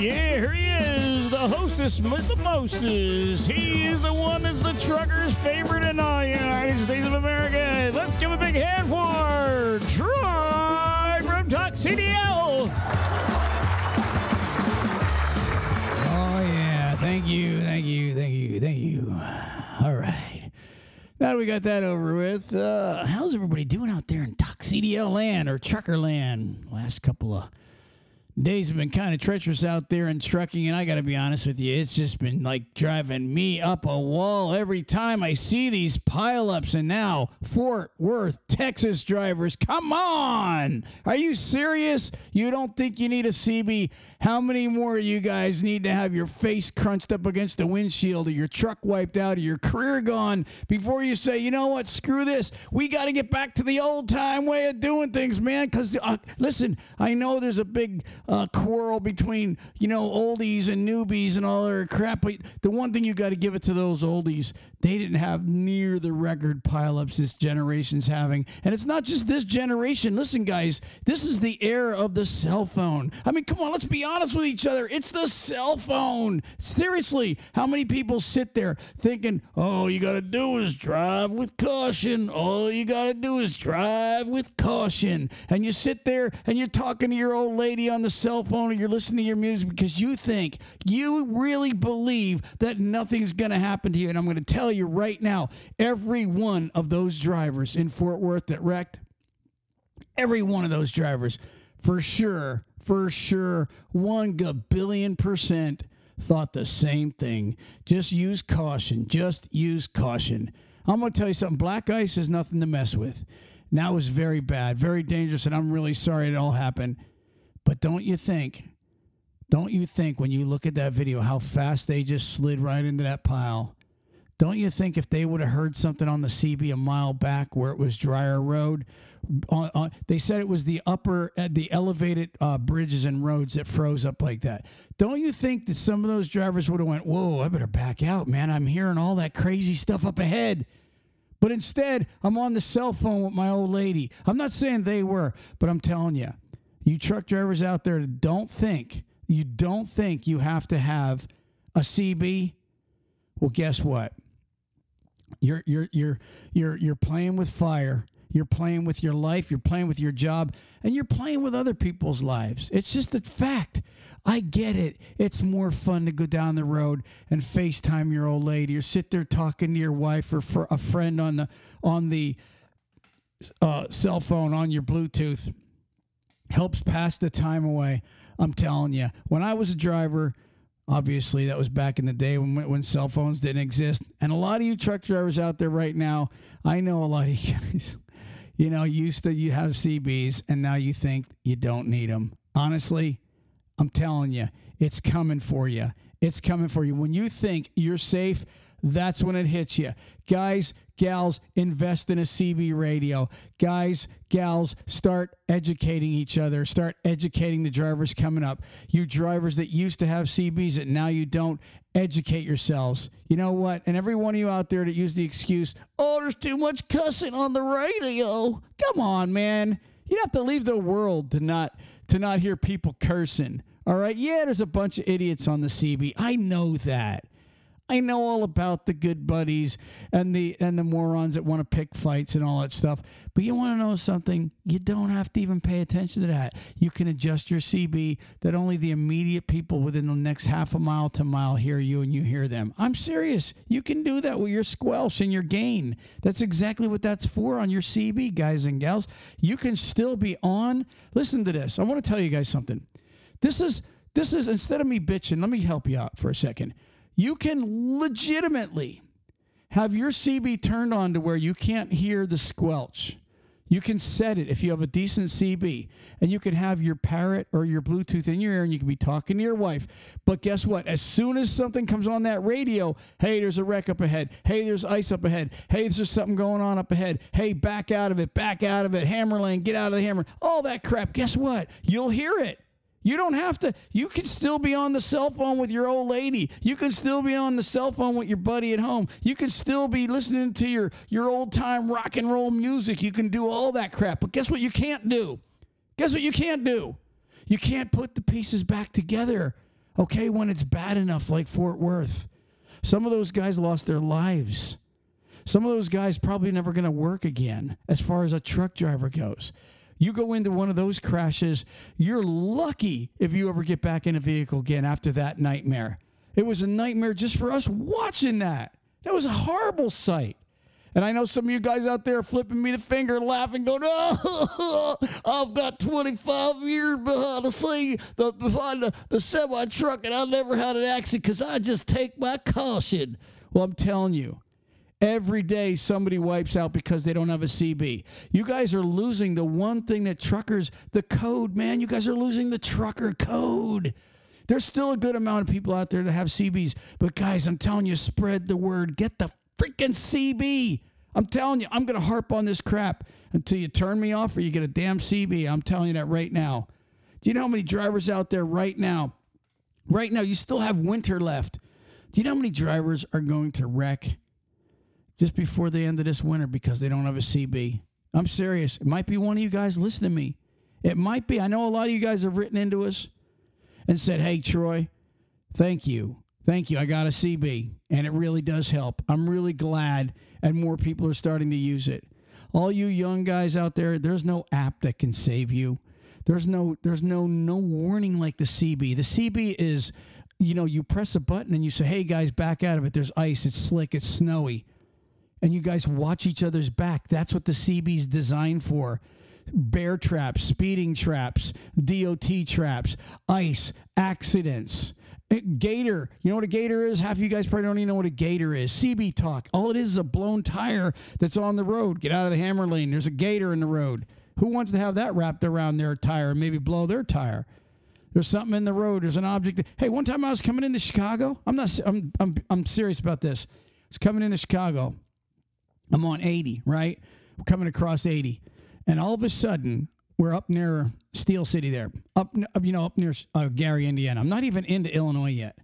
yeah, here he is, the hostess with the mostest. He is the one that's the trucker's favorite in the United States of America. Let's give a big hand for Troy from Talk CDL. Oh, yeah. Thank you. Thank you. Thank you. Thank you. All right. Now that we got that over with, uh, how's everybody doing out there in CDL land or trucker land? Last couple of days have been kind of treacherous out there in trucking, and I got to be honest with you, it's just been like driving me up a wall every time I see these pileups. And now, Fort Worth, Texas drivers, come on! Are you serious? You don't think you need a CB? How many more of you guys need to have your face crunched up against the windshield, or your truck wiped out, or your career gone before you say, you know what, screw this? We got to get back to the old time way of doing things, man. Because, uh, listen, I know there's a big uh, quarrel between you know oldies and newbies and all their crap. But the one thing you got to give it to those oldies, they didn't have near the record pileups this generation's having. And it's not just this generation. Listen, guys, this is the era of the cell phone. I mean, come on, let's be honest with each other. It's the cell phone. Seriously, how many people sit there thinking, "Oh, you got to do is drive with caution. All you got to do is drive with caution." And you sit there and you're talking to your old lady on the cell phone or you're listening to your music because you think you really believe that nothing's going to happen to you. And I'm going to tell you right now every one of those drivers in Fort Worth that wrecked, every one of those drivers, for sure, for sure, one percent thought the same thing. Just use caution. Just use caution. I'm going to tell you something black ice is nothing to mess with. Now was very bad, very dangerous, and I'm really sorry it all happened. But don't you think, don't you think when you look at that video how fast they just slid right into that pile? Don't you think if they would have heard something on the CB a mile back where it was drier road, uh, uh, they said it was the upper, uh, the elevated uh, bridges and roads that froze up like that. Don't you think that some of those drivers would have went, "Whoa, I better back out, man! I'm hearing all that crazy stuff up ahead." But instead, I'm on the cell phone with my old lady. I'm not saying they were, but I'm telling you, you truck drivers out there don't think, you don't think you have to have a CB, well, guess what? You're you're you're you're you're playing with fire. You're playing with your life, you're playing with your job, and you're playing with other people's lives. It's just a fact. I get it. It's more fun to go down the road and FaceTime your old lady or sit there talking to your wife or for a friend on the on the uh, cell phone on your Bluetooth helps pass the time away. I'm telling you, when I was a driver, obviously that was back in the day when when cell phones didn't exist. And a lot of you truck drivers out there right now, I know a lot of you guys, you know, used to you have CBs and now you think you don't need them. Honestly, I'm telling you, it's coming for you. It's coming for you. When you think you're safe, that's when it hits you. Guys, gals, invest in a CB radio. Guys, gals, start educating each other. Start educating the drivers coming up. You drivers that used to have CBs that now you don't, educate yourselves. You know what? And every one of you out there that use the excuse, oh, there's too much cussing on the radio. Come on, man. You'd have to leave the world to not to not hear people cursing. All right. Yeah, there's a bunch of idiots on the CB. I know that. I know all about the good buddies and the and the morons that want to pick fights and all that stuff. But you want to know something? You don't have to even pay attention to that. You can adjust your CB that only the immediate people within the next half a mile to mile hear you and you hear them. I'm serious. You can do that with your squelch and your gain. That's exactly what that's for on your CB, guys and gals. You can still be on. Listen to this. I want to tell you guys something. This is this is instead of me bitching, let me help you out for a second you can legitimately have your CB turned on to where you can't hear the squelch. You can set it if you have a decent CB, and you can have your parrot or your Bluetooth in your ear, and you can be talking to your wife. But guess what? As soon as something comes on that radio, hey, there's a wreck up ahead. Hey, there's ice up ahead. Hey, there's something going on up ahead. Hey, back out of it, back out of it. Hammer lane, get out of the hammer. All that crap. Guess what? You'll hear it. You don't have to. You can still be on the cell phone with your old lady. You can still be on the cell phone with your buddy at home. You can still be listening to your, your old time rock and roll music. You can do all that crap. But guess what you can't do? Guess what you can't do? You can't put the pieces back together Okay, when it's bad enough, like Fort Worth. Some of those guys lost their lives. Some of those guys probably never going to work again as far as a truck driver goes. You go into one of those crashes, you're lucky if you ever get back in a vehicle again after that nightmare. It was a nightmare just for us watching that. That was a horrible sight. And I know some of you guys out there flipping me the finger, laughing, going, "Oh, I've got 25 years behind the thing, the, behind the, the semi truck, and I never had an accident because I just take my caution." Well, I'm telling you, every day somebody wipes out because they don't have a CB. You guys are losing the one thing that truckers, the code, man. You guys are losing the trucker code. There's still a good amount of people out there that have CBs, but guys, I'm telling you, spread the word. Get the freaking CB. I'm telling you, I'm going to harp on this crap until you turn me off or you get a damn CB. I'm telling you that right now. Do you know how many drivers out there right now? Right now, you still have winter left. Do you know how many drivers are going to wreck just before the end of this winter because they don't have a CB? I'm serious. It might be one of you guys listening to me. It might be. I know a lot of you guys have written into us and said, hey, Troy, thank you. Thank you. I got a CB, and it really does help. I'm really glad, and more people are starting to use it. All you young guys out there, there's no app that can save you. There's no there's no no warning like the CB. The CB is, you know, you press a button and you say, "Hey guys, back out of it. There's ice. It's slick. It's snowy." And you guys watch each other's back. That's what the CB's designed for bear traps, speeding traps, DOT traps, ice, accidents. Eh, gator, you know what a gator is? Half of you guys probably don't even know what a gator is. CB talk. All it is is a blown tire that's on the road. Get out of the hammer lane. There's a gator in the road. Who wants to have that wrapped around their tire and maybe blow their tire? There's something in the road. There's an object. Hey, one time I was coming into Chicago. I'm not. I'm. I'm. I'm serious about this. I was coming into Chicago. I'm on 80, right? We're coming across 80, and all of a sudden we're up near Steel City there, up you know up near uh, Gary, Indiana. I'm not even into Illinois yet.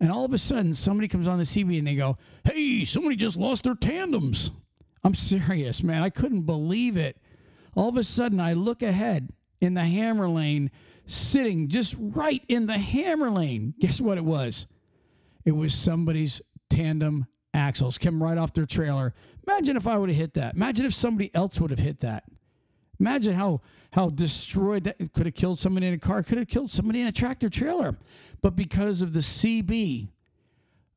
And all of a sudden, somebody comes on the CB and they go, "Hey, somebody just lost their tandems." I'm serious, man. I couldn't believe it. All of a sudden, I look ahead in the hammer lane, sitting just right in the hammer lane. Guess what it was? It was somebody's tandem axles came right off their trailer. Imagine if I would have hit that. Imagine if somebody else would have hit that. Imagine how how destroyed that could have killed somebody in a car, could have killed somebody in a tractor trailer. But because of the CB,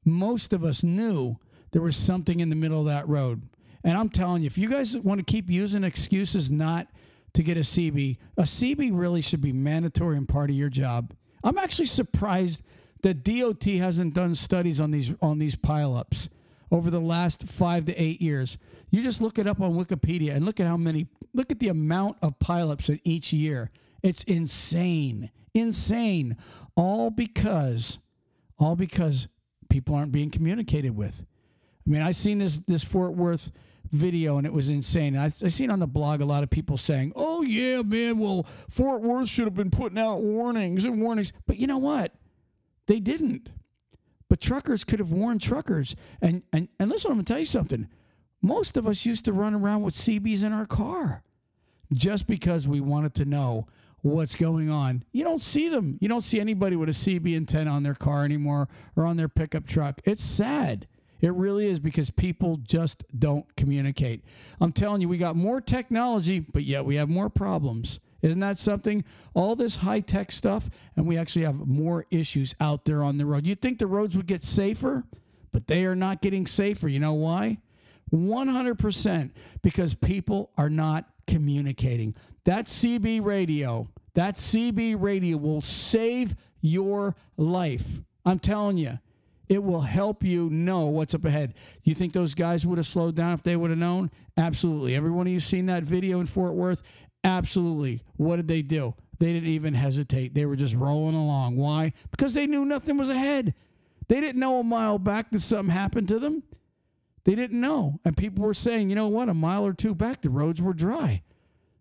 most of us knew there was something in the middle of that road. And I'm telling you, if you guys want to keep using excuses not to get a CB, a CB really should be mandatory and part of your job. I'm actually surprised that DOT hasn't done studies on these on these pileups over the last five to eight years. You just look it up on Wikipedia and look at how many, look at the amount of pileups in each year. It's insane, insane. All because, all because people aren't being communicated with. I mean, I seen this this Fort Worth video and it was insane. I, I seen on the blog a lot of people saying, "Oh yeah, man, well Fort Worth should have been putting out warnings and warnings," but you know what? They didn't. But truckers could have warned truckers. And and and listen, I'm gonna tell you something. Most of us used to run around with CBs in our car just because we wanted to know what's going on. You don't see them. You don't see anybody with a CB antenna on their car anymore or on their pickup truck. It's sad. It really is because people just don't communicate. I'm telling you, we got more technology, but yet we have more problems. Isn't that something? All this high tech stuff, and we actually have more issues out there on the road. You'd think the roads would get safer, but they are not getting safer. You know why? 100% because people are not communicating. That CB radio, that CB radio will save your life. I'm telling you, it will help you know what's up ahead. You think those guys would have slowed down if they would have known? Absolutely. Every one of you seen that video in Fort Worth? Absolutely. What did they do? They didn't even hesitate. They were just rolling along. Why? Because they knew nothing was ahead. They didn't know a mile back that something happened to them. They didn't know. And people were saying, you know what, a mile or two back, the roads were dry.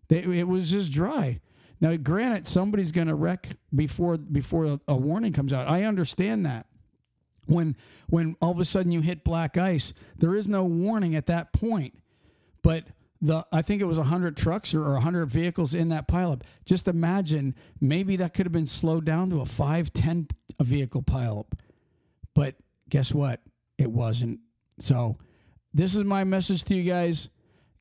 They, it was just dry. Now, granted, somebody's going to wreck before before a, a warning comes out. I understand that. When when all of a sudden you hit black ice, there is no warning at that point. But the I think it was 100 trucks or 100 vehicles in that pileup. Just imagine maybe that could have been slowed down to a 5 10 vehicle pileup. But guess what? It wasn't. So, this is my message to you guys.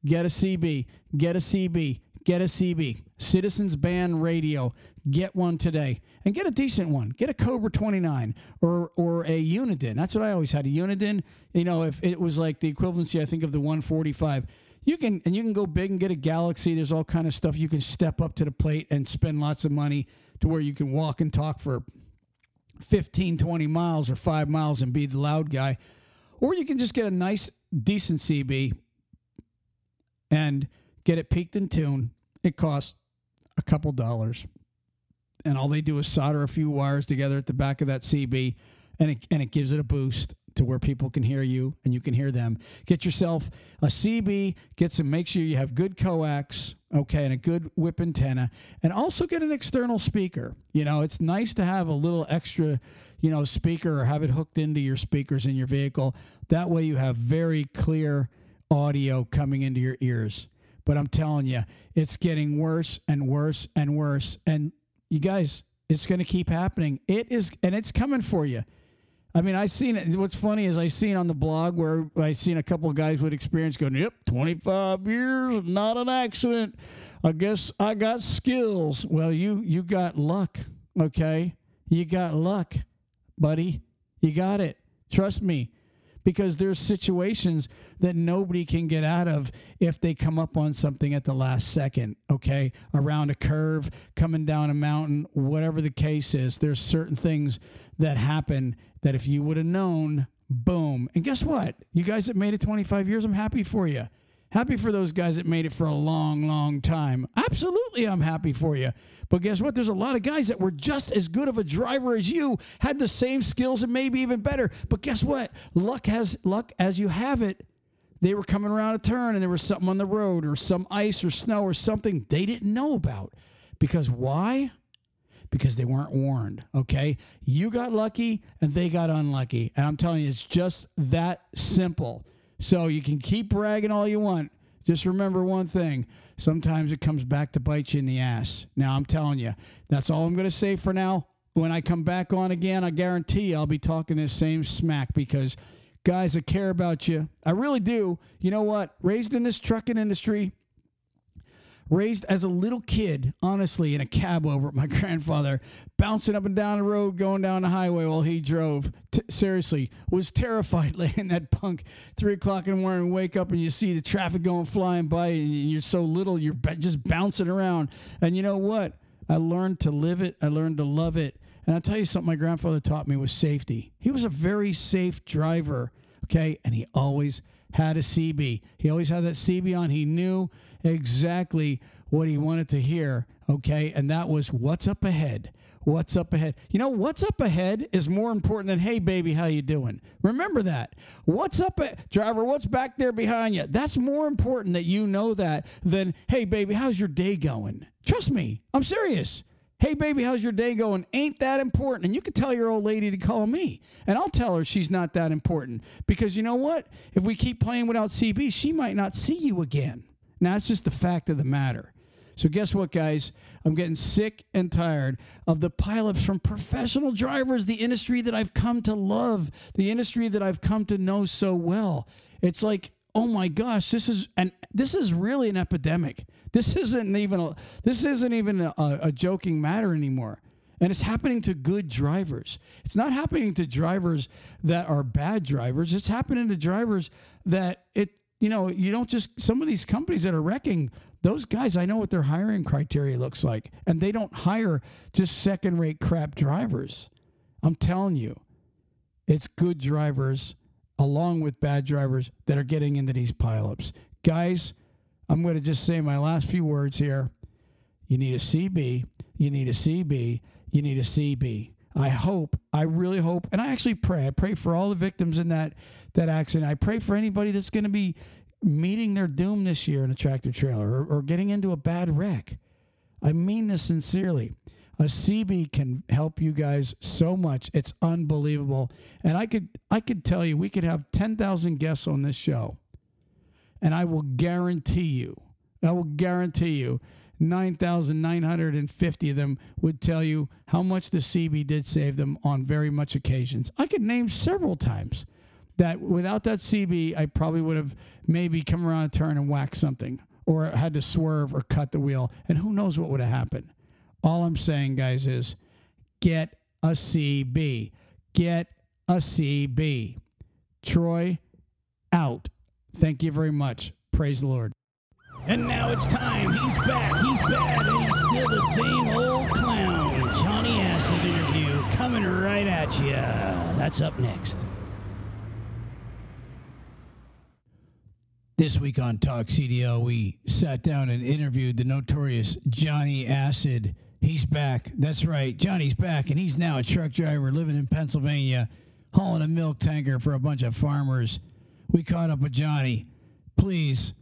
Get a CB, get a CB, get a CB. Citizens Band Radio. Get one today and get a decent one. Get a Cobra 29 or or a Uniden. That's what I always had. A Uniden, you know, if it was like the equivalency I think of the 145 you can and you can go big and get a galaxy. There's all kind of stuff. You can step up to the plate and spend lots of money to where you can walk and talk for 15 20 miles or 5 miles and be the loud guy. Or you can just get a nice decent cb and get it peaked in tune. It costs a couple dollars. And all they do is solder a few wires together at the back of that cb and it, and it gives it a boost to where people can hear you and you can hear them. Get yourself a CB, get some, make sure you have good coax, okay, and a good whip antenna, and also get an external speaker. You know, it's nice to have a little extra, you know, speaker or have it hooked into your speakers in your vehicle. That way you have very clear audio coming into your ears. But I'm telling you, it's getting worse and worse and worse. And you guys, it's going to keep happening. It is, and it's coming for you. I mean, I seen it. What's funny is I seen on the blog where I seen a couple of guys with experience going, "Yep, 25 years, not an accident. I guess I got skills." Well, you you got luck, okay? You got luck, buddy. You got it. Trust me because there's situations that nobody can get out of if they come up on something at the last second, okay? Around a curve, coming down a mountain, whatever the case is, there's certain things that happen that if you would have known, boom. And guess what? You guys that made it 25 years, I'm happy for you. Happy for those guys that made it for a long, long time. Absolutely, I'm happy for you. But guess what? There's a lot of guys that were just as good of a driver as you, had the same skills and maybe even better. But guess what? Luck has luck as you have it. They were coming around a turn and there was something on the road or some ice or snow or something they didn't know about. Because why? Because they weren't warned. Okay. You got lucky and they got unlucky. And I'm telling you, it's just that simple. So you can keep bragging all you want. Just remember one thing sometimes it comes back to bite you in the ass. Now, I'm telling you, that's all I'm going to say for now. When I come back on again, I guarantee I'll be talking this same smack because guys, that care about you. I really do. You know what? Raised in this trucking industry, raised as a little kid, honestly, in a cab over at my grandfather, bouncing up and down the road, going down the highway while he drove. T- seriously, was terrified laying that punk three o'clock in the morning, wake up and you see the traffic going flying by, and you're so little, you're just bouncing around. And you know what? I learned to live it. I learned to love it. And I'll tell you something my grandfather taught me was safety. He was a very safe driver, okay? And he always had a CB. He always had that CB on. He knew exactly what he wanted to hear, okay? And that was what's up ahead. What's up ahead? You know, what's up ahead is more important than hey baby, how you doing? Remember that. What's up a- driver, what's back there behind you? That's more important that you know that than hey baby, how's your day going? Trust me. I'm serious. Hey, baby, how's your day going? Ain't that important? And you can tell your old lady to call me, and I'll tell her she's not that important. Because you know what? If we keep playing without CB, she might not see you again. Now, it's just the fact of the matter. So, guess what, guys? I'm getting sick and tired of the pileups from professional drivers, the industry that I've come to love, the industry that I've come to know so well. It's like, oh my gosh, this is and this is really an epidemic. This isn't even a this isn't even a, a joking matter anymore. And it's happening to good drivers. It's not happening to drivers that are bad drivers. It's happening to drivers that it you know, you don't just some of these companies that are wrecking those guys, I know what their hiring criteria looks like. And they don't hire just second rate crap drivers. I'm telling you, it's good drivers along with bad drivers that are getting into these pileups. Guys, I'm going to just say my last few words here. You need a CB, you need a CB, you need a CB. I hope, I really hope, and I actually pray. I pray for all the victims in that that accident. I pray for anybody that's going to be meeting their doom this year in a tractor trailer or, or getting into a bad wreck. I mean this sincerely. A CB can help you guys so much. It's unbelievable. And I could I could tell you we could have 10,000 guests on this show. And I will guarantee you, I will guarantee you, 9,950 of them would tell you how much the CB did save them on very much occasions. I could name several times that without that CB, I probably would have maybe come around a turn and whacked something or had to swerve or cut the wheel. And who knows what would have happened. All I'm saying, guys, is get a CB. Get a CB. Troy, out. Thank you very much. Praise the Lord. And now it's time. He's back. He's bad, and he's still the same old clown. Johnny Acid interview coming right at you. That's up next. This week on Talk CDL, we sat down and interviewed the notorious Johnny Acid. He's back. That's right. Johnny's back, and he's now a truck driver living in Pennsylvania, hauling a milk tanker for a bunch of farmers. We caught up with Johnny. Please,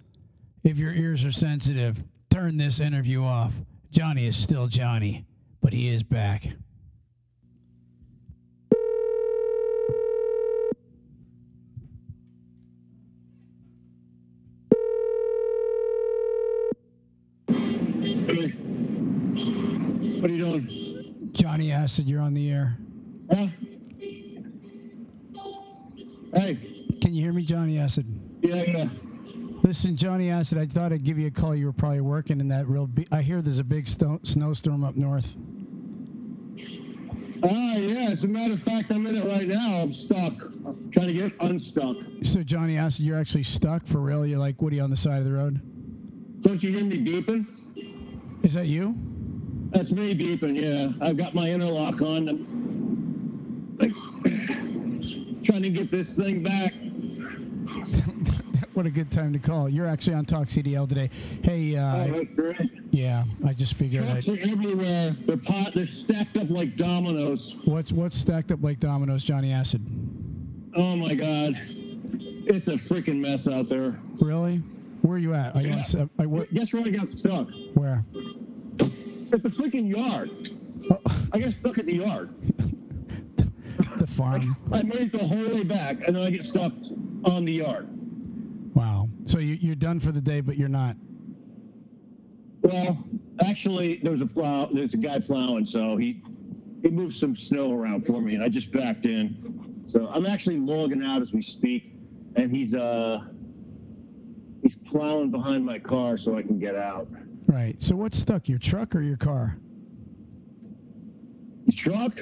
if your ears are sensitive, turn this interview off. Johnny is still Johnny, but he is back. What are you doing? Johnny Acid, you're on the air. Huh? Hey. Can you hear me, Johnny Acid? Yeah, yeah. Listen, Johnny Acid, I thought I'd give you a call. You were probably working in that real. Be- I hear there's a big sto- snowstorm up north. Ah, yeah. As a matter of fact, I'm in it right now. I'm stuck. I'm trying to get unstuck. So, Johnny Acid, you're actually stuck for real? You're like Woody on the side of the road? Don't you hear me beeping? Is that you? That's me beeping. Yeah, I've got my interlock on. I'm like trying to get this thing back. what a good time to call. You're actually on Talk CDL today. Hey, uh, Oh, that's great. yeah, I just figured Trucks I. are everywhere. They're pot. They're stacked up like dominoes. What's what's stacked up like dominoes, Johnny Acid? Oh my God, it's a freaking mess out there. Really? Where are you at? Are you on, Yeah. se- uh, where? Guess where I got stuck? where? At the freaking yard. Oh, I got stuck at the yard. the farm. I made it the whole way back, and then I get stuck on the yard. Wow. So you, you're done for the day, but you're not. Well, actually, there was a plow. There's a guy plowing, so he he moved some snow around for me, and I just backed in. So I'm actually logging out as we speak, and he's uh he's plowing behind my car so I can get out. Right. So what's stuck? Your truck or your car? Truck.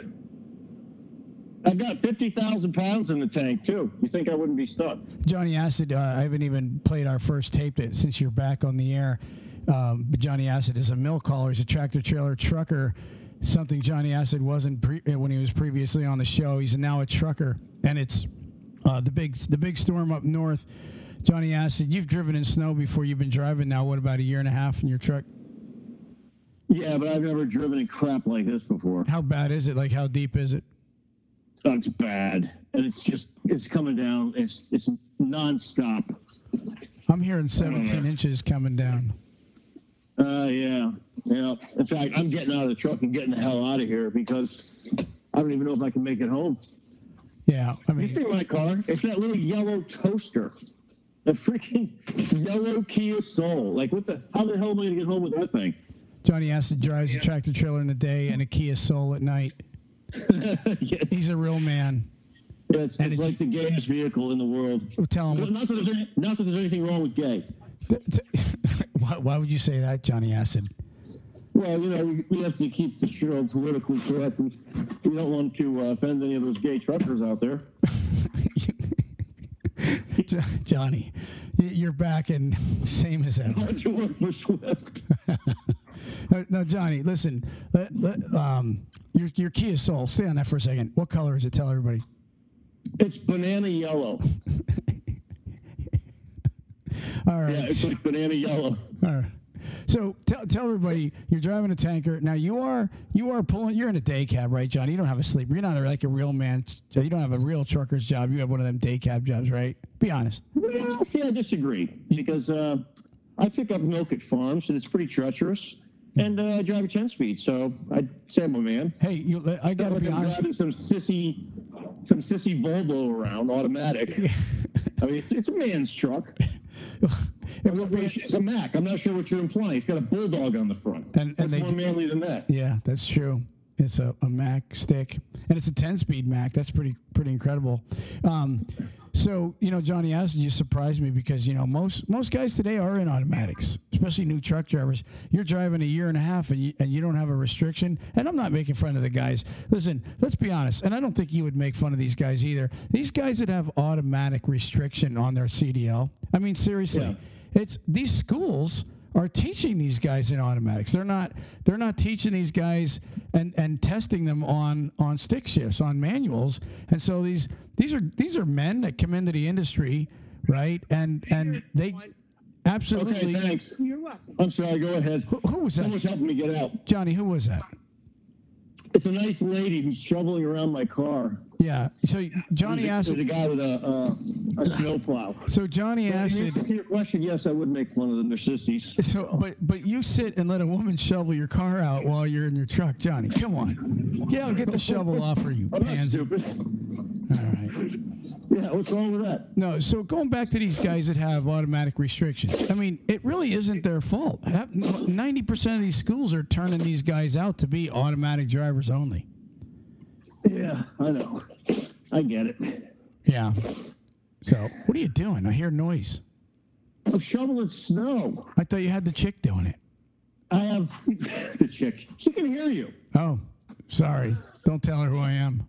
I've got fifty thousand pounds in the tank too. You think I wouldn't be stuck? Johnny Acid, uh, I haven't even played our first tape since you're back on the air. Um, but Johnny Acid is a milk hauler. He's a tractor trailer trucker. Something Johnny Acid wasn't pre- uh, when he was previously on the show. He's now a trucker, and it's uh, the big the big storm up north. Johnny Acid, you've driven in snow before. You've been driving now. What about a year and a half in your truck? Yeah, but I've never driven in crap like this before. How bad is it? Like how deep is it? It's bad, and it's just it's coming down. It's it's nonstop. I'm hearing 17 inches coming down. Uh, yeah, yeah. In fact, I'm getting out of the truck and getting the hell out of here because I don't even know if I can make it home. Yeah, I mean, You see my car? It's that little yellow toaster, a freaking yellow Kia Soul. Like, what the? How the hell am I gonna get home with that thing? Johnny Acid drives a tractor trailer in the day and a Kia Soul at night. yes, He's a real man. it's, and it's it's- like the gayest vehicle in the world. Tell him. Not that, there's any, not that there's anything wrong with gay. why, why would you say that, Johnny Acid? Well, you know, we, we have to keep the show politically correct. We, we don't want to uh, offend any of those gay truckers out there. Jo- Johnny, you're back and same as ever. You work for Swift? No, no, Johnny, listen. Let, let, um, your your Kia Soul. Stay on that for a second. What color is it? Tell everybody. It's banana yellow. All right. Yeah, it's like banana yellow. All right. So tell tell everybody you're driving a tanker. Now you are you are pulling. You're in a day cab, right, John? You don't have a sleeper. You're not like a real man. You don't have a real trucker's job. You have one of them day cab jobs, right? Be honest. Well, see, I disagree because uh, I pick up milk at farms and it's pretty treacherous, and uh, I drive a 10 speed, so I'd say I'm a man. Hey, you, I got to Like be I'm honest. driving some sissy, some sissy Volvo around, automatic. I mean, it's, it's a man's truck. We're It's a Mack. I'm not sure what you're implying. It's got a bulldog on the front. And- and That's they more do- manly than that. yeah, that's true. It's a, a Mack stick, and it's a 10-speed Mack. That's pretty pretty incredible. Um, so you know, Johnny Acid, you surprised me because you know most most guys today are in automatics, especially new truck drivers. You're driving a year and a half, and you, and you don't have a restriction. And I'm not making fun of the guys. Listen, let's be honest, and I don't think you would make fun of these guys either. These guys that have automatic restriction on their CDL. I mean, seriously, it's these schools are teaching these guys in automatics. They're not they're not teaching these guys and, and testing them on on stick shifts, on manuals. And so these these are these are men that come into the industry, right? And and they absolutely Okay, thanks. You're welcome. I'm sorry. Go ahead. who, who was that? Someone's helping me get out. Johnny, who was that? It's a nice lady who's shoveling around my car. Yeah. So Johnny There's a, Acid there's a guy with a, uh, a snowplow. so Johnny asked. To Acid your question, yes, I would make fun of them. They're sissies. so but but you sit and let a woman shovel your car out while you're in your truck, Johnny. Come on. Out, get the shovel off her, you pansy. stupid. All right. Yeah, what's wrong with that? No, so going back to these guys that have automatic restrictions, I mean, it really isn't their fault. Ninety percent of these schools are turning these guys out to be automatic drivers only. Yeah, I know. I get it. Yeah. So, what are you doing? I hear noise. I'm shoveling snow. I thought you had the chick doing it. I have the chick. She can hear you. Oh, sorry. Don't tell her who I am.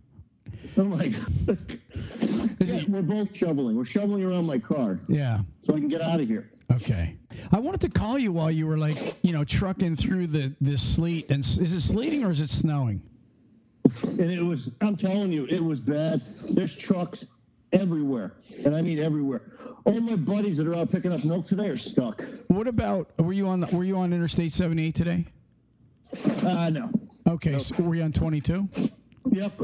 Oh my like, Is yeah, we're both shoveling. We're shoveling around my car yeah. so I can get out of here. Okay. I wanted to call you while you were like, you know, trucking through the this sleet. And is it sleeting or is it snowing? And it was, I'm telling you, it was bad. There's trucks everywhere. And I mean everywhere. All my buddies that are out picking up milk today are stuck. What about were you on the, were you on Interstate 78 today? Uh, no. Okay, so were you on 22? Yep.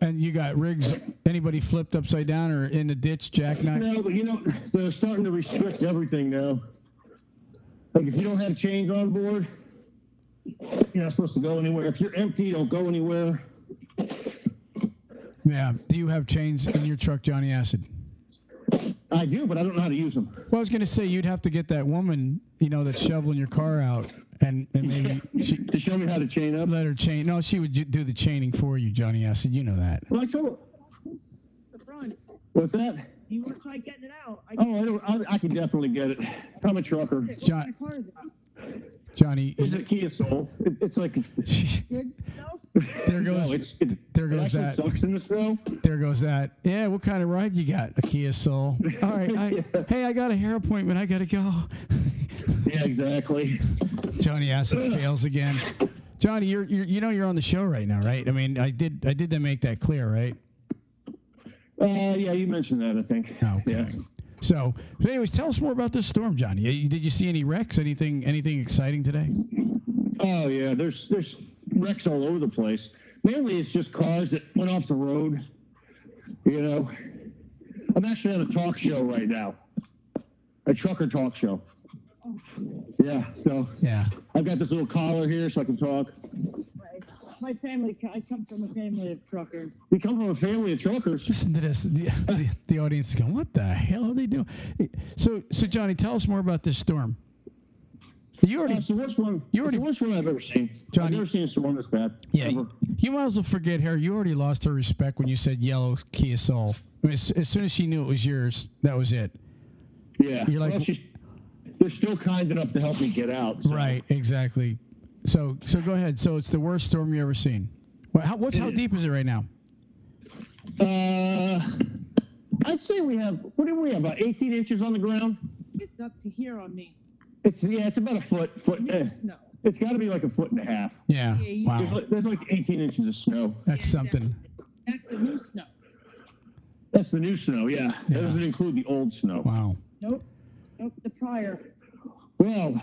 And you got rigs. Anybody flipped upside down or in the ditch, jackknife? No, but you know, they're starting to restrict everything now. Like if you don't have chains on board, you're not supposed to go anywhere. If you're empty, don't go anywhere. Yeah. Do you have chains in your truck, Johnny Acid? I do, but I don't know how to use them. Well, I was going to say you'd have to get that woman, you know, that's shoveling your car out, and, and maybe she to show me how to chain up. let her chain. No, she would do the chaining for you, Johnny Acid. You know that. Well, I told. What's that? You want to try getting it out? I Oh, I don't. I, I can definitely get it. I'm a trucker. John, My car is out. Johnny. It's a Kia Soul. It, it's like Good? No? there no, goes. it's, it, there goes actually that. sucks in the snow. There goes that. Yeah. What kind of ride you got? A Kia Soul. All right. I, hey, I got a hair appointment. I got to go. Yeah, exactly. Johnny Acid fails again. Johnny, you're, you're you know you're on the show right now, right? I mean, I did I did make that clear, right? Uh, yeah, you mentioned that. I think. Okay. Yeah. So, so anyways, tell us more about this storm, Johnny. Did you see any wrecks? Anything anything exciting today? Oh yeah, there's there's wrecks all over the place. Mainly, it's just cars that went off the road. You know, I'm actually on a talk show right now, a trucker talk show. Yeah, so Yeah. I've got this little collar here so I can talk. Right. My family, I come from a family of truckers. We come from a family of truckers. Listen to this. The, the, the audience is going, "What the hell are they doing?" So, so Johnny, tell us more about this storm. You already, That's the worst one. You You already- the worst one I've ever seen. Johnny- I've never seen a storm this bad. yeah. ever. You, you might as well forget her. You already lost her respect when you said yellow Kia Soul. I mean, as, as soon as she knew it was yours, that was it. Yeah. You're like- well, she's, they're still kind enough to help me get out. so- Right. Exactly. So, so go ahead. So it's the worst storm you ever seen. Well, how, what's how deep is it right now? Uh, I'd say we have. What do we have? About 18 inches on the ground. It's up to here on me. It's yeah. It's about a foot. Foot. Eh. No. It's got to be like a foot and a half. Yeah. Yeah, you- There's Wow. like, there's like 18 inches of snow. That's something. That's the new snow. That's the new snow. Yeah. Yeah. That doesn't include the old snow. Wow. Nope. Nope. The prior. Well,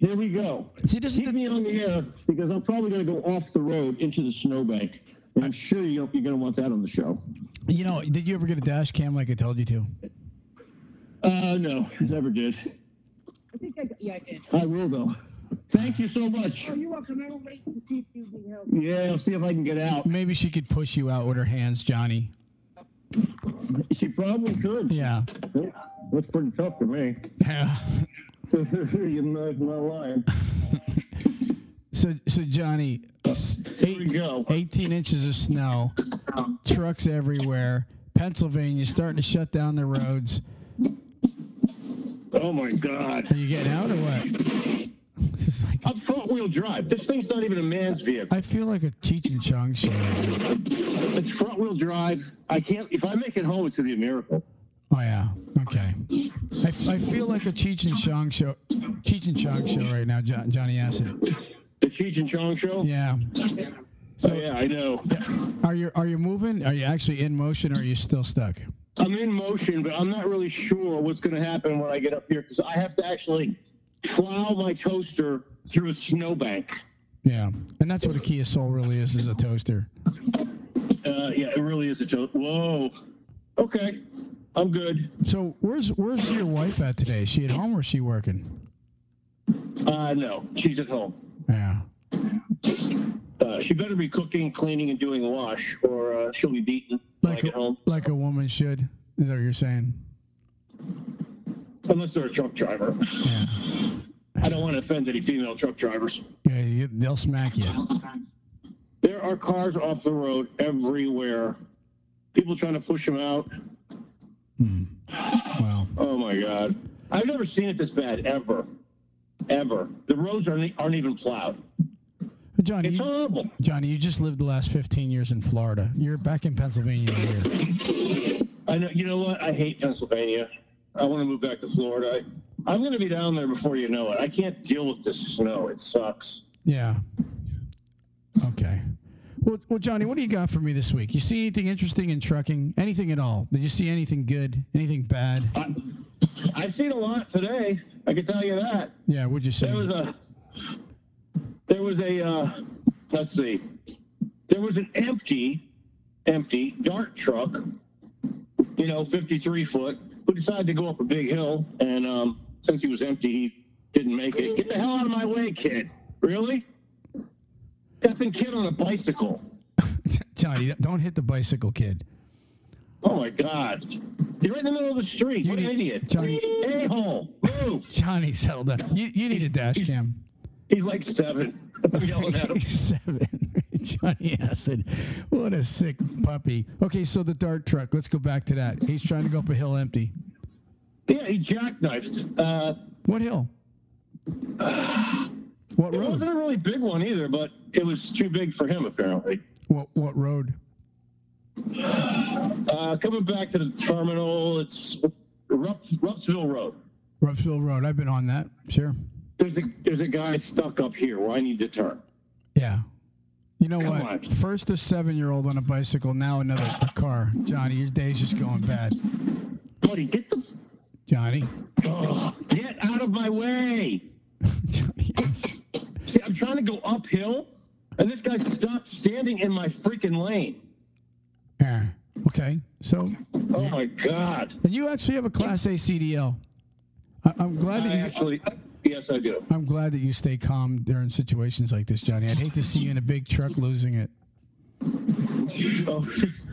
here we go. See, this is Keep the, me on the air because I'm probably going to go off the road into the snowbank. And I'm sure you you're going to want that on the show. you know, did you ever get a dash cam like I told you to? Uh, no, never did. I think I yeah, I did. I will though. Thank you so much. Oh, you're welcome. I will wait to see if you can help. Yeah, I'll see if I can get out. Maybe she could push you out with her hands, Johnny. She probably could. Yeah. That's pretty tough to me. Yeah. You're not, not lying. So, so Johnny, s- Here we eight, go. 18 inches of snow, trucks everywhere. Pennsylvania starting to shut down the roads. Oh my God. Are you getting out or what? This is like I'm front wheel drive. This thing's not even a man's vehicle. I feel like a Cheech and Chong show. It's front wheel drive. I can't. If I make it home, it's gonna be a miracle. Oh yeah. Okay. I, I feel like a Cheech and Chong show. Cheech and Chong show right now, jo- Johnny Acid. The Cheech and Chong show. Yeah. So yeah, I know. Are you are you moving? Are you actually in motion or are you still stuck? I'm in motion, but I'm not really sure what's gonna happen when I get up here because I have to actually plow my toaster through a snowbank. Yeah. And that's what a Kia Soul really is, is a toaster. Uh, yeah, it really is a toast. Whoa. Okay, I'm good. So where's where's your wife at today? Is she at home or is she working? Uh, no, she's at home. Yeah. Uh, she better be cooking, cleaning, and doing wash, or uh, she'll be beaten Like a, home. like a woman should. Is that what you're saying? Unless they're a truck driver. Yeah. I don't want to offend any female truck drivers. Yeah, you, they'll smack you. There are cars off the road everywhere. People trying to push them out. Hmm. Well, Oh my God. I've never seen it this bad ever. Ever. The roads aren't, aren't even plowed. Johnny, It's you, horrible. Johnny, you just lived the last 15 years in Florida. You're back in Pennsylvania here. I know. You know what? I hate Pennsylvania. I want to move back to Florida. I, I'm going to be down there before you know it. I can't deal with this snow. It sucks. Yeah. Okay. Well, well, Johnny, what do you got for me this week? You see anything interesting in trucking? Anything at all? Did you see anything good? Anything bad? I, I've seen a lot today. I can tell you that. Yeah, what'd you say? There was a. There was a. Uh, let's see. There was an empty, empty dart truck. You know, 53 foot, who decided to go up a big hill, and um, since he was empty, he didn't make it. Get the hell out of my way, kid! Really? Effing kid on a bicycle. Johnny, don't hit the bicycle kid. Oh my God! You're right in the middle of the street. You what an idiot! Johnny- A hole. Move. Johnny, settle down. You, you need a dash cam. He's like seven. I'm yelling at him. Seven. Johnny Acid. What a sick puppy. Okay, so the dart truck. Let's go back to that. He's trying to go up a hill empty. Yeah, he jackknifed. Uh, What hill? What It road? wasn't a really big one either, but it was too big for him apparently. What what road? Uh, coming back to the terminal, it's Rupp, Ruppsville Road. Ruppsville Road. I've been on that. Sure. There's a there's a guy stuck up here where I need to turn. Yeah. You know Come what? on. First a seven year old on a bicycle, now another car. Johnny, your day's just going bad. Buddy, get the Johnny. oh, get out of my way. Johnny. See, I'm trying to go uphill, and this guy stopped standing in my freaking lane. Yeah. Okay. So Oh my god! and you actually have a class A CDL. I, I'm glad I that you actually, yes, I do. I'm glad that you stay calm during situations like this, Johnny. I'd hate to see you in a big truck losing it. Oh,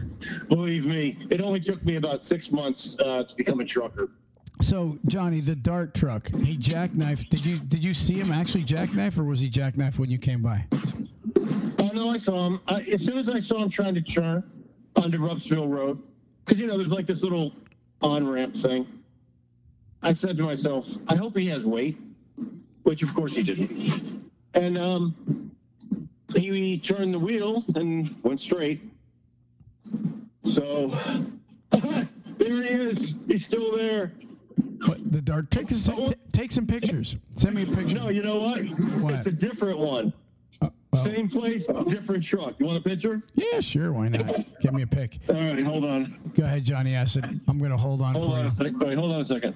believe me, it only took me about six months uh, to become a trucker. So, Johnny, the dart truck, he jackknifed. Did you did you see him actually jackknife, or was he jackknife when you came by? Oh no, I saw him. I, as soon as I saw him trying to turn onto Ruppsville Road, because you know there's like this little on ramp thing. I said to myself, I hope he has weight, which of course he didn't. And um, he turned the wheel and went straight. So there he is. He's still there. What, the dart? Take some, take some pictures. Send me a picture. No, you know what? What? It's a different one. Uh, well, Same place, different truck. You want a picture? yeah, sure. Why not? Give me a pic. All right, hold on. Go ahead, Johnny Acid. I'm gonna hold on Hold for on you. a second. Wait, hold on a second.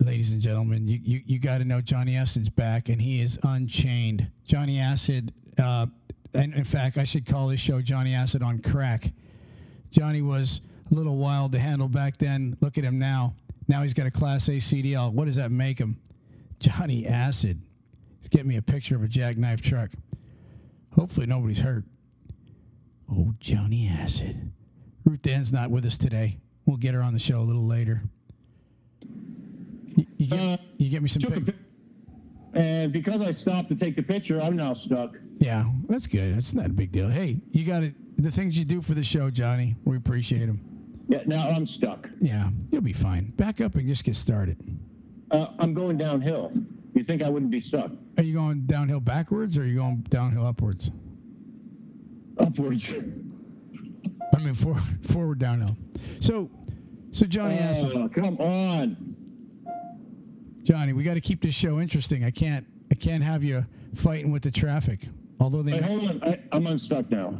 ladies and gentlemen, you, you, you got to know Johnny Acid's back, and he is unchained. Johnny Acid, uh, and in fact, I should call this show Johnny Acid on crack. Johnny was a little wild to handle back then. Look at him now. Now he's got a Class A CDL. What does that make him? Johnny Acid. He's getting me a picture of a jackknife truck. Hopefully nobody's hurt. Oh, Johnny Acid. Ruth Ann's not with us today. We'll get her on the show a little later. you get Uh, you get me some. Took a Pic- pic- and because I stopped to take the picture, I'm now stuck. yeah, that's good. That's not a big deal. Hey, you got it. The things you do for the show, Johnny, we appreciate them. Yeah, now I'm stuck. Yeah, you'll be fine. Back up and just get started. Uh, I'm going downhill. You think I wouldn't be stuck? Are you going downhill backwards or are you going downhill upwards? Upwards. I mean, for, forward downhill. So, so Johnny Acid, Oh, come on. Johnny, we got to keep this show interesting. I can't, I can't have you fighting with the traffic. Although they, Hey, hold on. I, I'm unstuck now.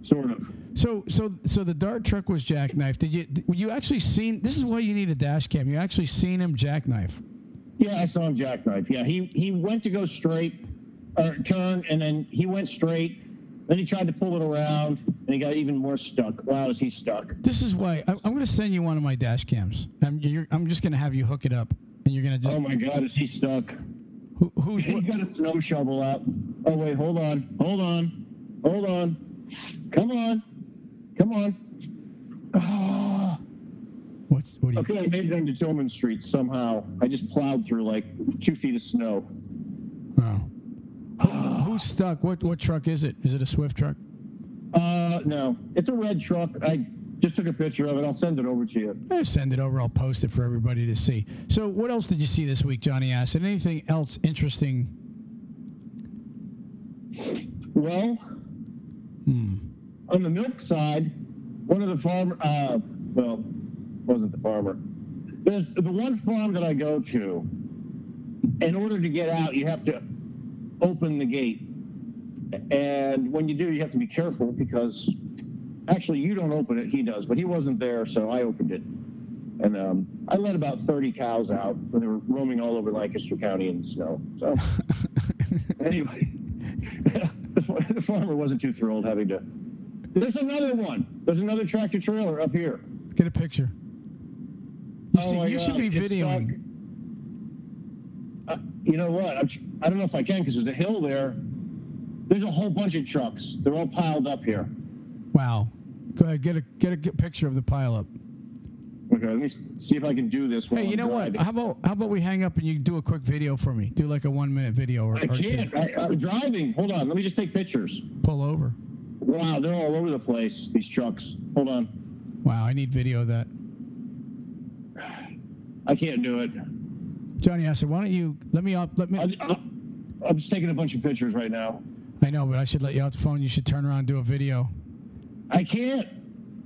Sort of. So, so, so the dart truck was jackknifed. Did you, did you actually seen? This is why you need a dash cam. You actually seen him jackknife. Yeah, I saw him jackknife. Yeah, he he went to go straight or turn, and then he went straight. Then he tried to pull it around, and he got even more stuck. Wow, is he stuck? This is why I, I'm going to send you one of my dash cams. I'm, you're, I'm just going to have you hook it up, and you're going to just Oh my God, is he stuck? who, who's He's got a snow shovel out. Oh wait, hold on, hold on, hold on. Come on, come on. Ah. what's, what do you? Okay, I made it into Tillman Street somehow. I just plowed through like two feet of snow. Oh. Who, who's stuck? What what truck is it? Is it a Swift truck? Uh, no, it's a red truck. I just took a picture of it. I'll send it over to you. Eh, send it over. I'll post it for everybody to see. So, what else did you see this week, Johnny Acid? And Anything else interesting? Well, Hmm. On the milk side, one of the farm, uh, well, wasn't the farmer. There's the one farm that I go to. In order to get out, you have to open the gate, and when you do, you have to be careful because actually you don't open it, he does, but he wasn't there, so I opened it. And um, I let about 30 cows out when they were roaming all over Lancaster County in the snow. So anyway, the farmer wasn't too thrilled having to. There's another one. There's another tractor trailer up here. Get a picture. You, Oh see, you should be it's videoing. Uh, you know what? I'm, I don't know if I can because there's a hill there. There's a whole bunch of trucks. They're all piled up here. Wow. Go ahead. Get a get a good picture of the pileup. Okay, let me see if I can do this. Hey, you I'm know what? How about how about we hang up and you do a quick video for me? Do like a one minute video or, I or can't. I, I'm driving. Hold on. Let me just take pictures. Pull over. Wow, they're all over the place. These trucks. Hold on. Wow, I need video of that. I can't do it. Johnny Acid, why don't you let me up? Let me. I, I, I'm just taking a bunch of pictures right now. I know, but I should let you out the phone. You should turn around and do a video. I can't.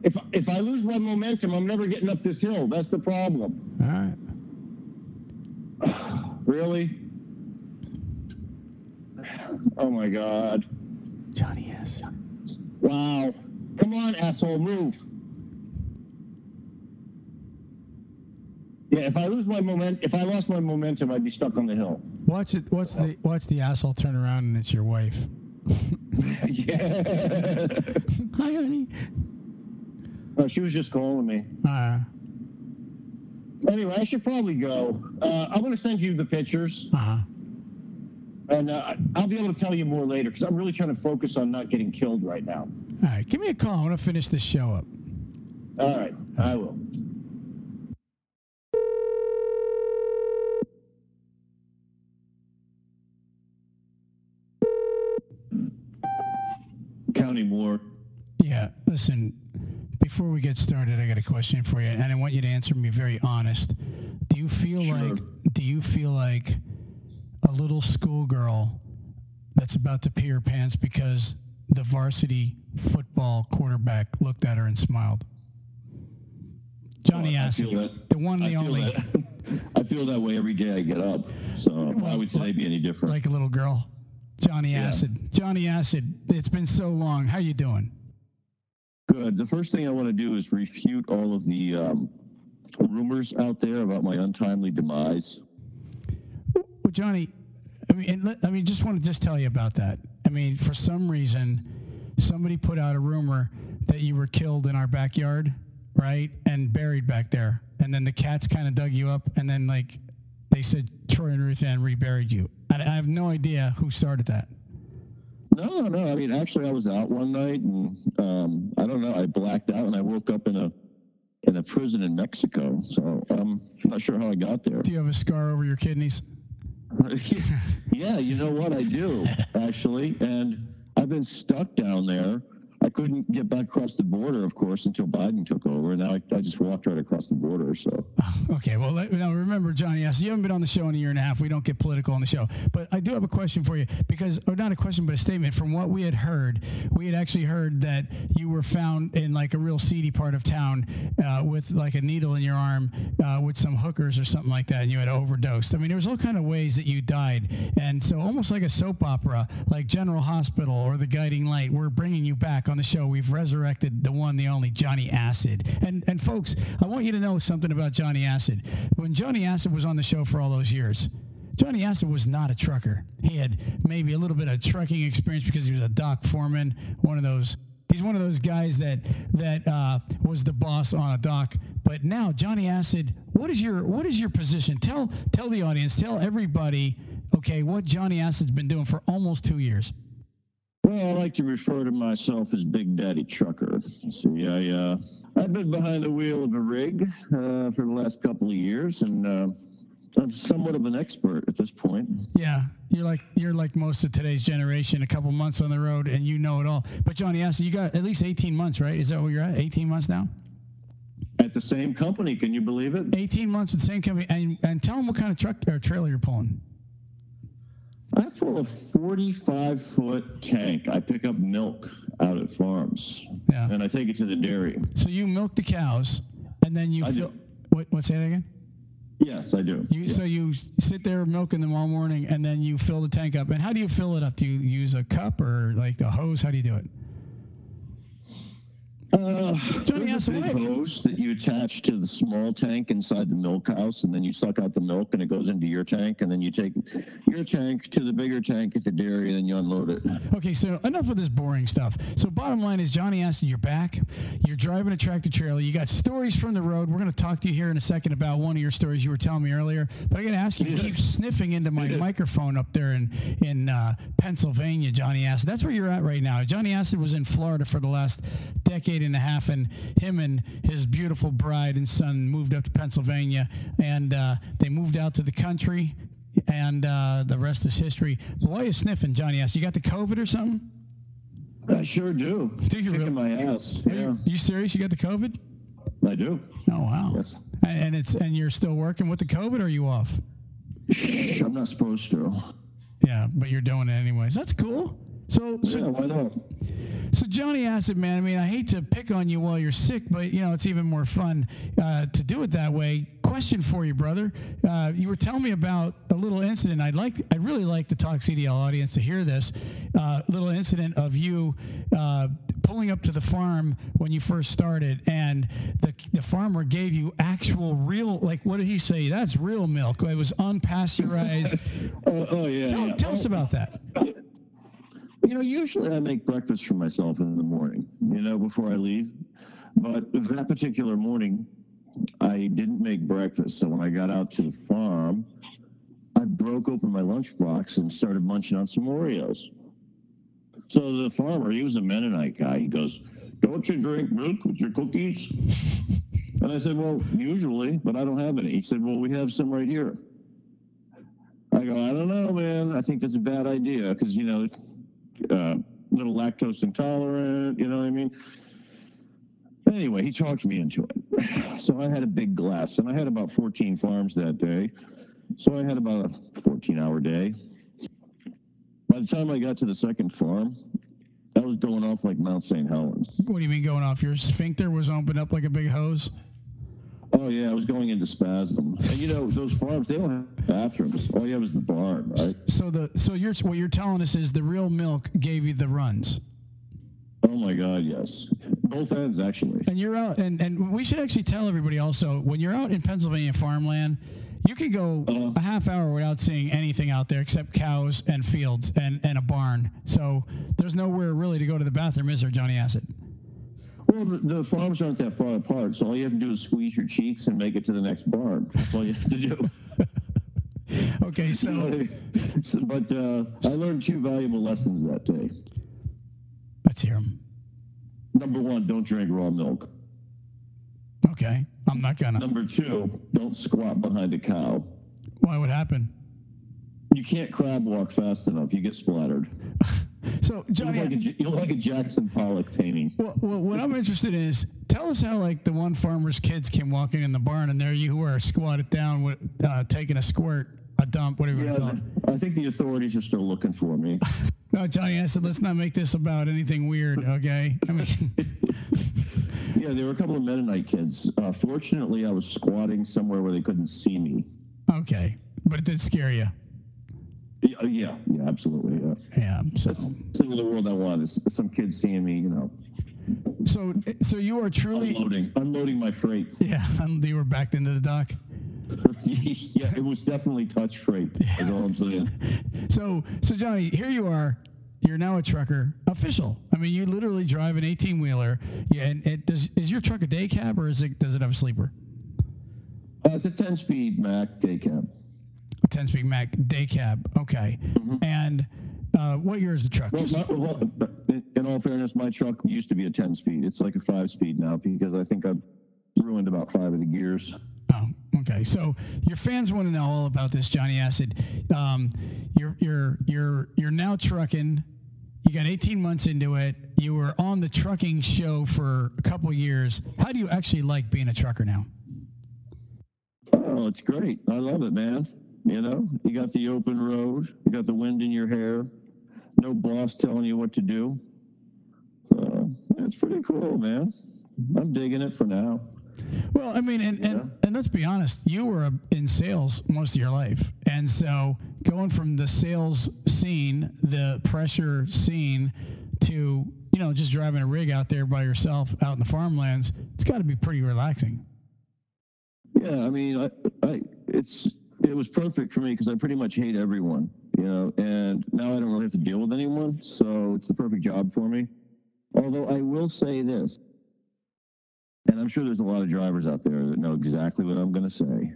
If if I lose my momentum, I'm never getting up this hill. That's the problem. All right. Really? Oh my God. Johnny Acid. Wow. Come on, asshole, move. Yeah, if I lose my moment, if I lost my momentum, I'd be stuck on the hill. Watch it. Watch the watch the asshole turn around and it's your wife. yeah. Hi, honey. No, she was just calling me. Uh, Anyway, I should probably go. Uh, I'm going to send you the pictures, uh-huh. And uh, I'll be able to tell you more later because I'm really trying to focus on not getting killed right now. All right. Give me a call. I want to finish this show up. All right, I will. County Moore. Yeah. Listen. Before we get started, I got a question for you, and I want you to answer me very honest. Do you feel Sure. like do you feel like a little schoolgirl that's about to pee her pants because the varsity football quarterback looked at her and smiled? Johnny Oh, Acid, the one, I the only. I feel that way every day I get up. So why would today be any different? like a little girl. Johnny Yeah. Acid, Johnny Acid. It's been so long. How you doing? Good. The first thing I want to do is refute all of the um, rumors out there about my untimely demise. Johnny, I mean, let, I mean, just want to just tell you about that. I mean, for some reason, somebody put out a rumor that you were killed in our backyard, right, and buried back there, and then the cats kind of dug you up, and then like they said Troy and Ruth Ann reburied you. I, I have no idea who started that. No, no. I mean, actually, I was out one night, and um, I don't know. I blacked out, and I woke up in a in a prison in Mexico. So I'm not sure how I got there. Do you have a scar over your kidneys? yeah, you know what? I do, actually. And I've been stuck down there. I couldn't get back across the border, of course, until Biden took over. And now I, I just walked right across the border. So, Okay, well, now remember, Johnny you haven't been on the show in a year and a half. We don't get political on the show. But I do have a question for you because, or not a question, but a statement. From what we had heard, we had actually heard that you were found in like a real seedy part of town uh, with like a needle in your arm uh, with some hookers or something like that, and you had overdosed. I mean, there was all kind of ways that you died. And so almost like a soap opera, like General Hospital or The Guiding Light, we're bringing you back on the show. We've resurrected the one, the only Johnny Acid. And and folks, I want you to know something about Johnny Acid. When Johnny Acid was on the show for all those years, Johnny Acid was not a trucker. He had maybe a little bit of trucking experience because he was a dock foreman, one of those. He's one of those guys that that uh, was the boss on a dock. But now, Johnny Acid, what is your what is your position? Tell tell the audience, tell everybody, okay, what Johnny Acid's been doing for almost two years. Well, I like to refer to myself as Big Daddy Trucker. See, I, uh, I've been behind the wheel of a rig uh, for the last couple of years, and uh, I'm somewhat of an expert at this point. Yeah, you're like you're like most of today's generation. A couple months on the road, and you know it all. But Johnny Acid, you got at least 18 months, right? Is that where you're at? 18 months now. At the same company, can you believe it? 18 months with the same company, and and tell them what kind of truck or trailer you're pulling. I pull a 45 foot tank. I pick up milk out at farms, Yeah. and I take it to the dairy. So you milk the cows, and then you I fill. do. What? What's that again? Yes, I do. You so you sit there milking them all morning, and then you fill the tank up. And how do you fill it up? Do you use a cup or like a hose? How do you do it? Uh, Johnny there's a big hose that you attach to the small tank inside the milk house, and then you suck out the milk, and it goes into your tank, and then you take your tank to the bigger tank at the dairy, and then you unload it. Okay, so enough of this boring stuff. So bottom line is Johnny Acid, you're back. You're driving a tractor trailer. You got stories from the road. We're going to talk to you here in a second about one of your stories you were telling me earlier. But I got to ask you, you keep sniffing into my microphone up there in in uh, Pennsylvania, Johnny Acid. That's where you're at right now. Johnny Acid was in Florida for the last decade and a half, and him and his beautiful bride and son moved up to Pennsylvania, and uh, they moved out to the country. And uh, the rest is history. But why are you sniffing, Johnny Acid? You got the COVID or something? I sure do. Do you Kicking really? my ass. Yeah, you, you serious? You got the COVID? I do. Oh wow! Yes. And, and it's and you're still working with the COVID, or are you off? Shh, I'm not supposed to. Yeah, but you're doing it anyways. That's cool. So, so, Yeah, why not? so Johnny Acid, man. I mean, I hate to pick on you while you're sick, but you know it's even more fun uh, to do it that way. Question for you, brother. Uh, you were telling me about a little incident. I'd like, I'd really like the Talk CDL audience to hear this uh, little incident of you uh, pulling up to the farm when you first started, and the the farmer gave you actual real, like what did he say? That's real milk. It was unpasteurized. Oh, oh yeah. tell, yeah. tell us about that. You know, usually I make breakfast for myself in the morning, you know, before I leave. But that particular morning, I didn't make breakfast. So when I got out to the farm, I broke open my lunchbox and started munching on some Oreos. So the farmer, he was a Mennonite guy. He goes, Don't you drink milk with your cookies? And I said, Well, usually, but I don't have any. He said, Well, we have some right here. I go, I don't know, man. I think that's a bad idea because, you know, uh, little lactose intolerant, you know what I mean? Anyway, he talked me into it. So I had a big glass, and I had about 14 farms that day. So I had about a 14 hour day. By the time I got to the second farm, I was going off like Mount St. Helens. What do you mean going off? Your sphincter was opened up like a big hose? Oh, yeah, I was going into spasm. And you know, those farms, they don't have bathrooms. All you have is the barn, right? So the so you're what you're telling us is the real milk gave you the runs. Oh, my God, yes. Both ends, actually. And you're out and, and we should actually tell everybody also when you're out in Pennsylvania farmland, you can go Uh-huh. a half hour without seeing anything out there except cows and fields and, and a barn. So there's nowhere really to go to the bathroom, is there, Johnny Acid? Well, the, the farms aren't that far apart, so all you have to do is squeeze your cheeks and make it to the next barn. That's all you have to do. Okay, so but uh, I learned two valuable lessons that day. let's hear them. Number one, don't drink raw milk. Okay. I'm not gonna. Number two, don't squat behind a cow. Why would happen? You can't crab walk fast enough. You get splattered. So You look Johnny, like a, you look like a Jackson Pollock painting. well, well, what I'm interested in is tell us how like the one farmer's kids came walking in the barn and there you were squatted down with uh, taking a squirt, a dump, whatever you Yeah, call it. I think the authorities are still looking for me. No, Johnny, I said let's not make this about anything weird, okay? I mean, Yeah, there were a couple of Mennonite kids. Uh, fortunately, I was squatting somewhere where they couldn't see me. okay, but it did scare you. Yeah, uh, yeah, yeah, absolutely. Yeah. Yeah. So, Thing in the world I want is some kids seeing me, you know, so, so you are truly, unloading, unloading my freight. yeah. You were backed into the dock. yeah, it was definitely touch freight. That's all I'm saying. So, so Johnny, here you are. You're now a trucker, official. I mean, you literally drive an 18 wheeler. Yeah, and it does. Is your truck a day cab or is it? Does it have a sleeper? Uh, it's a 10-speed Mack day cab. 10 speed Mack day cab. Okay. And uh, what year is the truck? Well, Just- well, in all fairness, my truck used to be a 10-speed. It's like a five-speed now because I think I've ruined about five of the gears. Oh, okay. So your fans want to know all about this, Johnny Acid. Um, you're you're you're you're now trucking. You got 18 months into it. You were on the trucking show for a couple years. How do you actually like being a trucker now? Oh, it's great. I love it, man. You know, you got the open road, you got the wind in your hair, no boss telling you what to do. So it's pretty cool, man. Mm-hmm. I'm digging it for now. Well, I mean, and, and, and let's be honest, you were in sales most of your life. And so going from the sales scene, the pressure scene, to, you know, just driving a rig out there by yourself out in the farmlands, it's got to be pretty relaxing. Yeah, I mean, I, I, it's it was perfect for me because I pretty much hate everyone, you know, and now I don't really have to deal with anyone, so it's the perfect job for me. Although I will say this, and I'm sure there's a lot of drivers out there that know exactly what I'm going to say.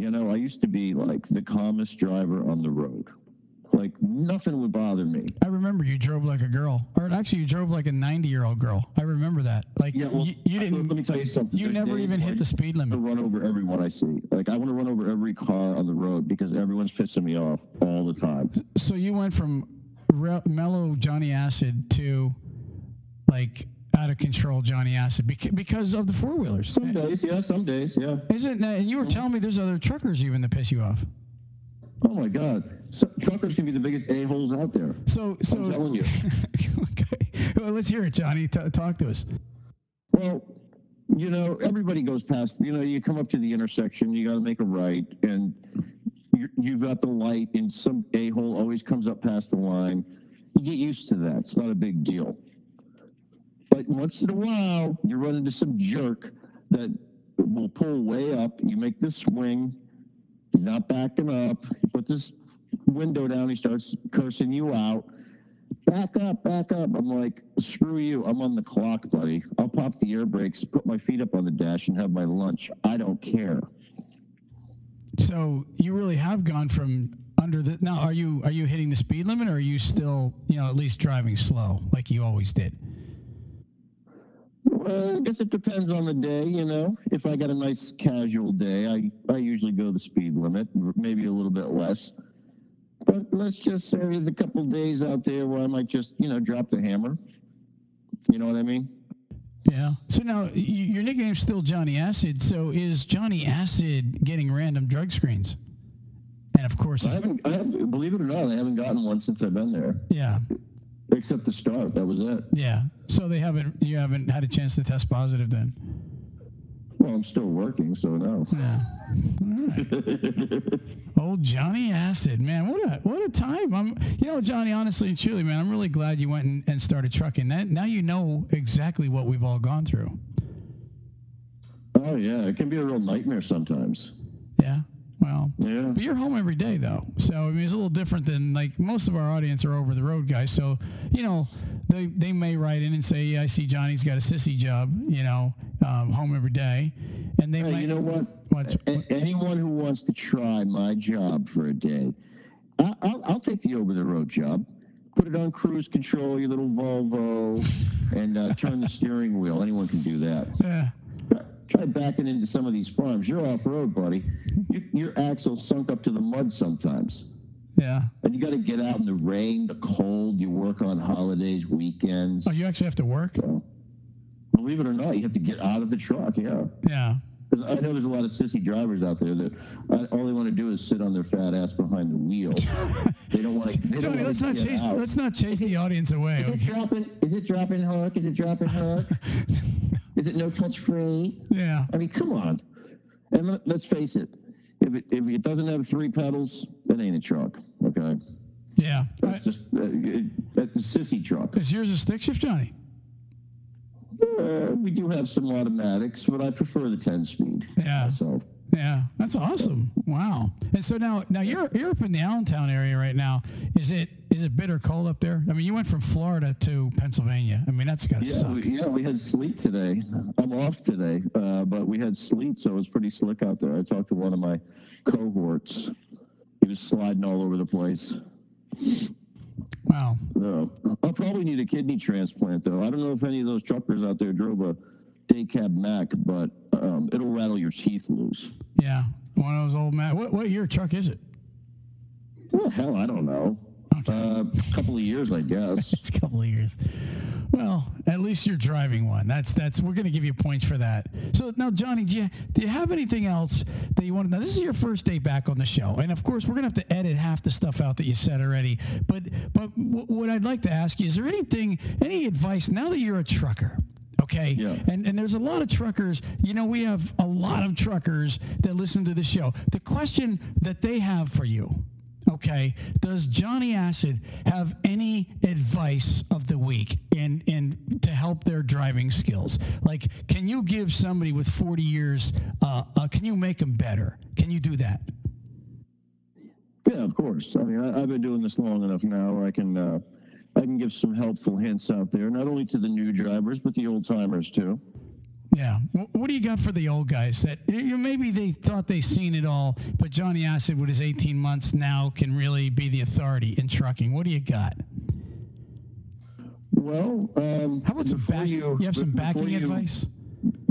You know, I used to be like the calmest driver on the road. Like nothing would bother me. I remember you drove like a girl, or actually, you drove like a 90 year old girl. I remember that. Like, Yeah, well, you, you didn't, Let me tell you something. you There's never even hit the speed to limit. run over everyone I see. Like I want to run over every car on the road because everyone's pissing me off all the time. So you went from re- mellow Johnny Acid to like out of control Johnny Acid because of the four wheelers. Some days, yeah, some days, yeah. Isn't that? and you were telling me there's other truckers even that piss you off. Oh my God, so, truckers can be the biggest a holes out there. So so I'm telling you. okay. Well, let's hear it, Johnny. T- talk to us. Well, you know, everybody goes past. You know, you come up to the intersection, you got to make a right, and you're, you've got the light, and some a hole always comes up past the line. You get used to that. It's not a big deal. But once in a while, you run into some jerk that will pull way up. You make the swing. He's not backing up. He puts his window down. He starts cursing you out. Back up, back up. I'm like, screw you. I'm on the clock, buddy. I'll pop the air brakes, put my feet up on the dash, and have my lunch. I don't care. So you really have gone from under the now. Are you are you hitting the speed limit, or are you still you know at least driving slow like you always did? Well, I guess it depends on the day, you know. If I got a nice casual day, I, I usually go the speed limit, maybe a little bit less. But let's just say there's a couple days out there where I might just, you know, drop the hammer. You know what I mean? Yeah. So now your nickname's still Johnny Acid. So is Johnny Acid getting random drug screens? And of course, I haven't, I haven't, believe it or not, I haven't gotten one since I've been there, yeah, except the start. That was it. yeah. So they haven't you haven't had a chance to test positive then. Well, I'm still working, so no. Yeah. Old Johnny Acid, man, what a what a time! I'm, you know, Johnny. Honestly and truly, man, I'm really glad you went and, and started trucking. That now you know exactly what we've all gone through. Oh, yeah. It can be a real nightmare sometimes. Yeah. Well, Yeah. but you're home every day though, so I mean it's a little different than like most of our audience are over the road guys. So you know they they may write in and say, yeah, I see Johnny's got a sissy job, you know, um, home every day, and they Hey, might. you know what? What's anyone who wants to try my job for a day, I- I'll, I'll take the over the road job. Put it on cruise control, your little Volvo, and uh, turn the steering wheel. Anyone can do that. yeah. try backing into some of these farms. You're off road, buddy. Your, your axle sunk up to the mud sometimes. Yeah. And you got to get out in the rain, the cold. You work on holidays, weekends. Oh, you actually have to work? So, believe it or not, you have to get out of the truck. Yeah. Yeah. 'Cause I know there's a lot of sissy drivers out there that uh, all they want to do is sit on their fat ass behind the wheel. they don't want to. Johnny, let's not chase out. let's not chase the audience away. Is it dropping? Is it dropping hook? Is it dropping hook? is it no touch free? Yeah. I mean, come on. And let, let's face it. If it if it doesn't have three pedals, it ain't a truck. Okay, Yeah. that's just uh, it, that's a sissy truck. Is yours a stick shift, Johnny? Uh, we do have some automatics, but I prefer the ten speed. Yeah. So. Yeah, that's awesome. Wow. And so now, now you're you're up in the Allentown area right now. Is it is it bitter cold up there? I mean, you went from Florida to Pennsylvania. I mean, that's gotta Yeah, suck. we, yeah, we had sleet today. I'm off today, uh, but we had sleet, so it was pretty slick out there. I talked to one of my cohorts. He was sliding all over the place. Wow. No. I'll probably need a kidney transplant, though. I don't know if any of those truckers out there drove a day cab Mack, but um, it'll rattle your teeth loose. Yeah. One of those old Mack. What what year truck is it? Well, hell, I don't know. Okay. A couple of years, I guess. It's a couple of years. Well, at least you're driving one. That's that's we're going to give you points for that. So now, Johnny, do you do you have anything else that you want to? Now, this is your first day back on the show, and of course, we're going to have to edit half the stuff out that you said already. But but w- what I'd like to ask you is there anything, any advice now that you're a trucker? Okay. Yeah. And and there's a lot of truckers. You know, we have a lot of truckers that listen to the show. The question that they have for you Okay. Does Johnny Acid have any advice of the week in in to help their driving skills? Like, can you give somebody with 40 years? Uh, uh, can you make them better? Can you do that? Yeah, of course. I mean, I, I've been doing this long enough now where I can uh, I can give some helpful hints out there, not only to the new drivers but the old timers too. Yeah. What do you got for the old guys that you maybe they thought they seen it all, but Johnny Acid with his 18 months now can really be the authority in trucking? What do you got? Well, um, How about some back? You, have some backing you- advice?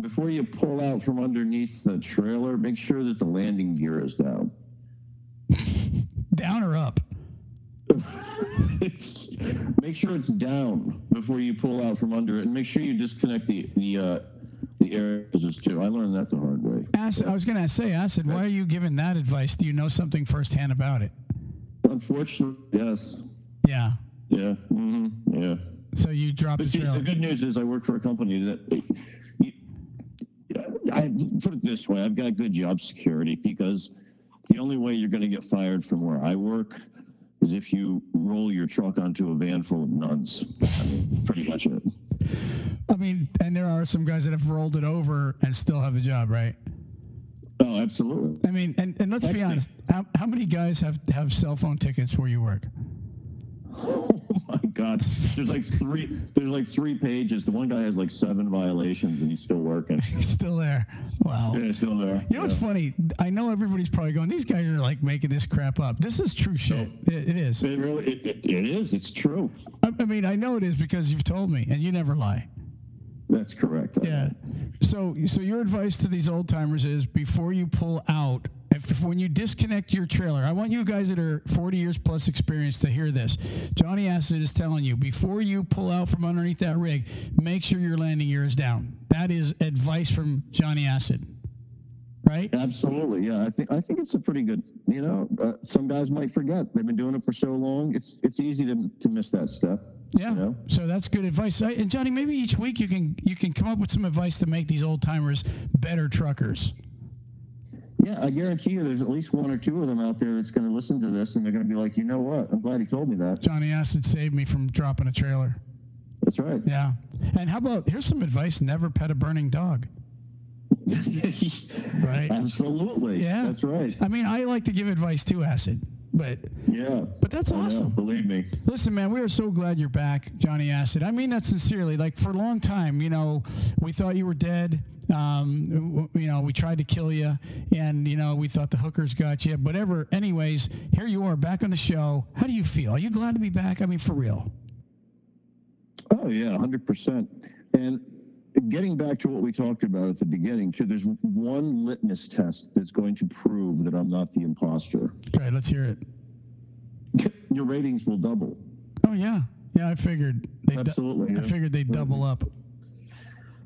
Before you pull out from underneath the trailer, make sure that the landing gear is down. Down or up? make sure it's down before you pull out from under it, and make sure you disconnect the the uh, air too. I learned that the hard way. Acid, I was going to say, Acid, why are you giving that advice? Do you know something firsthand about it? Unfortunately, yes, Yeah. yeah, hmm yeah. So you dropped the the good news is I work for a company that. you- I put it this way: I've got good job security because the only way you're going to get fired from where I work is if you roll your truck onto a van full of nuns. I mean, pretty much it. I mean, and there are some guys that have rolled it over and still have the job, right? Oh, absolutely. I mean, and, and let's be honest. How, how many guys have, have cell phone tickets where you work? Oh my God! There's like three. There's like three pages. The one guy has like seven violations, and he's still working. He's still there. Wow. Yeah, he's still there. You know what's funny? I know everybody's probably going, these guys are like making this crap up. This is true shit. It, it is. It really, it, it, it is. It's true. I, I mean, I know it is because you've told me and you never lie. That's correct. Yeah. So, so your advice to these old timers is before you pull out, if, when you disconnect your trailer, I want you guys that are 40 years plus experience to hear this. Johnny Acid is telling you before you pull out from underneath that rig, make sure your landing gear is down. That is advice from Johnny Acid, right? Absolutely, yeah. I think I think it's a pretty good. You know, uh, some guys might forget. They've been doing it for so long. It's it's easy to to miss that step. Yeah. You know? So that's good advice. I- And Johnny, maybe each week you can you can come up with some advice to make these old timers better truckers. Yeah, I guarantee you, there's at least one or two of them out there that's going to listen to this, and they're going to be like, you know what? I'm glad he told me that. Johnny Acid saved me from dropping a trailer. That's right. Yeah. And how about here's some advice: never pet a burning dog. Right. Absolutely. Yeah. That's right. I mean, I like to give advice too, Acid, but Yeah. but that's know, awesome. believe me. Listen, man, we are so glad you're back, Johnny Acid. I mean that sincerely. Like for a long time, you know, we thought you were dead. Um, you know, we tried to kill you, and you know, we thought the hookers got you. But ever, anyways, here you are back on the show. How do you feel? Are you glad to be back? I mean, for real. Oh yeah, hundred percent. And getting back to what we talked about at the beginning, too, there's one litmus test that's going to prove that I'm not the imposter. Okay, let's hear it. Your ratings will double. Oh yeah, yeah. I figured they. Absolutely, I yeah. figured they'd double up.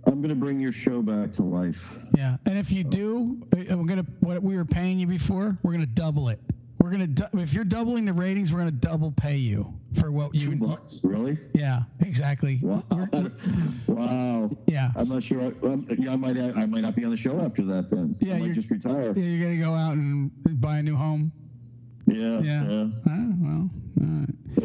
I'm going to bring your show back to life. Yeah, and if you do, uh, we're gonna what we were paying you before. We're gonna double it. We're gonna if you're doubling the ratings, we're gonna double pay you for what Two you. bucks, really? Yeah, exactly. Wow. Wow. yeah. I'm not sure. I, um, yeah, I might. I might not be on the show after that. Then. Yeah, I might you're- just retire. Yeah, you're gonna go out and buy a new home. Yeah. Yeah. yeah. Ah, well, all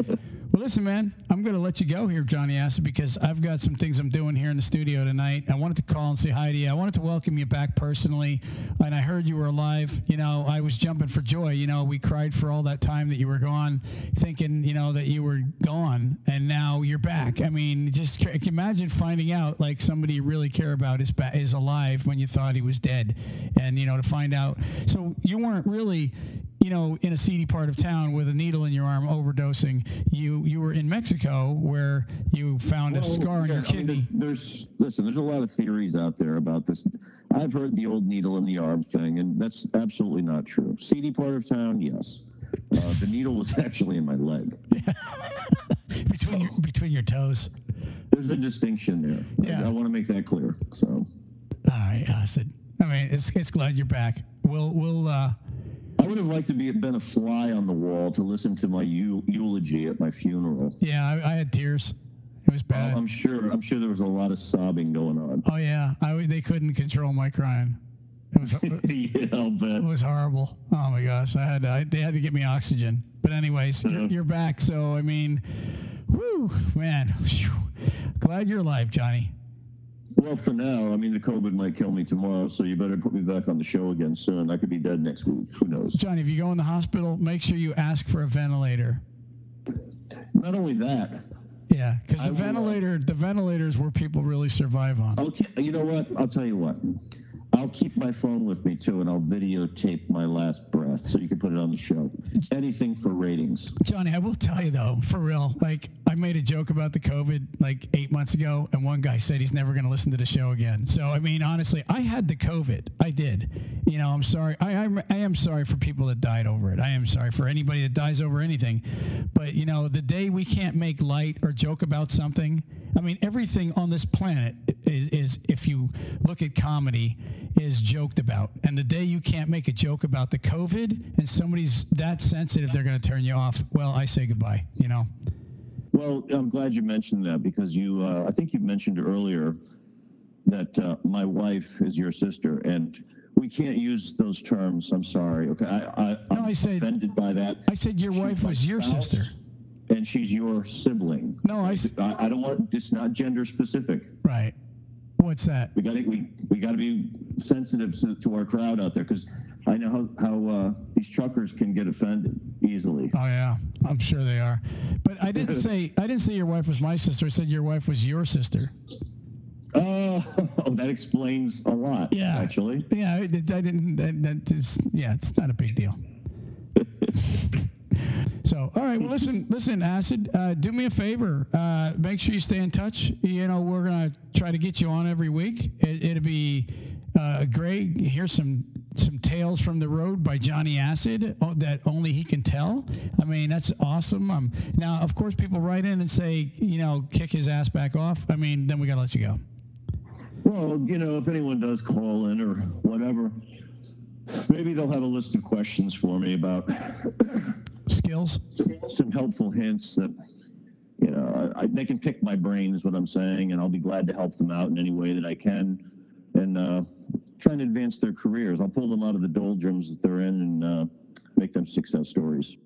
right. listen, man, I'm going to let you go here, Johnny Acid, because I've got some things I'm doing here in the studio tonight. I wanted to call and say hi to you. I wanted to welcome you back personally, and I heard you were alive. You know, I was jumping for joy. You know, we cried for all that time that you were gone, thinking, you know, that you were gone, and now you're back. I mean, just imagine finding out like somebody you really care about is ba- is alive when you thought he was dead, and you know to find out. So you weren't really you know, in a seedy part of town with a needle in your arm overdosing. You you were in Mexico where you found a Well, scar in your I mean, kidney. there's listen. There's a lot of theories out there about this. I've heard the old needle in the arm thing, and that's absolutely not true. Seedy part of town, yes. Uh, the needle was actually in my leg. between your between your toes. There's a distinction there. Yeah. I, I want to make that clear. So, All right, Acid. I mean, it's it's glad you're back. We'll we'll uh I would have liked to be been a fly on the wall to listen to my eu- eulogy at my funeral. yeah, I, I had tears. It was bad. I'm sure. I'm sure there was a lot of sobbing going on. oh yeah, I they couldn't control my crying. It was it yeah, I'll bet. was horrible. Oh my gosh, I had to, I, they had to get me oxygen. But anyways, you're, Uh-huh. you're back. So I mean, whoo, man, glad you're alive, Johnny. Well, for now, I mean, the COVID might kill me tomorrow, so you better put me back on the show again soon. I could be dead next week. Who knows? Johnny, if you go in the hospital, make sure you ask for a ventilator. Not only that, Yeah, because the I will, uh, ventilator, the ventilator is where people really survive on. I'll you know what? I'll tell you what. I'll keep my phone with me too, and I'll videotape my last breath so you can put it on the show. Anything for ratings. Johnny, I will tell you though, for real, like I made a joke about the COVID like eight months ago, and one guy said he's never going to listen to the show again. So I mean, honestly, I had the COVID. I did. You know, I'm sorry. I I'm, I am sorry for people that died over it. I am sorry for anybody that dies over anything. But you know, the day we can't make light or joke about something, I mean, everything on this planet is, is if you look at comedy, is joked about. And the day you can't make a joke about the COVID and somebody's that sensitive, they're going to turn you off. Well, I say goodbye. You know. Well, I'm glad you mentioned that because you, uh, I think you mentioned earlier that uh, my wife is your sister, and we can't use those terms. I'm sorry. Okay, I, I, I'm No, I said- offended by that. I said your She's wife was your spouse, sister. And she's your sibling. No, I. I don't want. It's not gender specific. Right. What's that? We got to we, we got to be sensitive to, to our crowd out there because I know how how uh, these truckers can get offended easily. Oh yeah, I'm sure they are. But I didn't say I didn't say your wife was my sister. I said your wife was your sister. Oh, that explains a lot. Yeah. actually. Yeah, I, I didn't. That, that is, yeah, it's not a big deal. So, all right. Well, listen, listen, Acid. Uh, do me a favor. Uh, make sure you stay in touch. You know, we're gonna try to get you on every week. It, it'll be uh, great. Here's some some tales from the road by Johnny Acid that only he can tell. I mean, that's awesome. Um, now, of course, people write in and say, you know, kick his ass back off. I mean, then we gotta let you go. Well, you know, if anyone does call in or whatever, maybe they'll have a list of questions for me about Skills. some, helpful hints that, you know, I, they can pick my brain, is what I'm saying, and I'll be glad to help them out in any way that I can and uh, try and advance their careers. I'll pull them out of the doldrums that they're in and uh, make them success stories.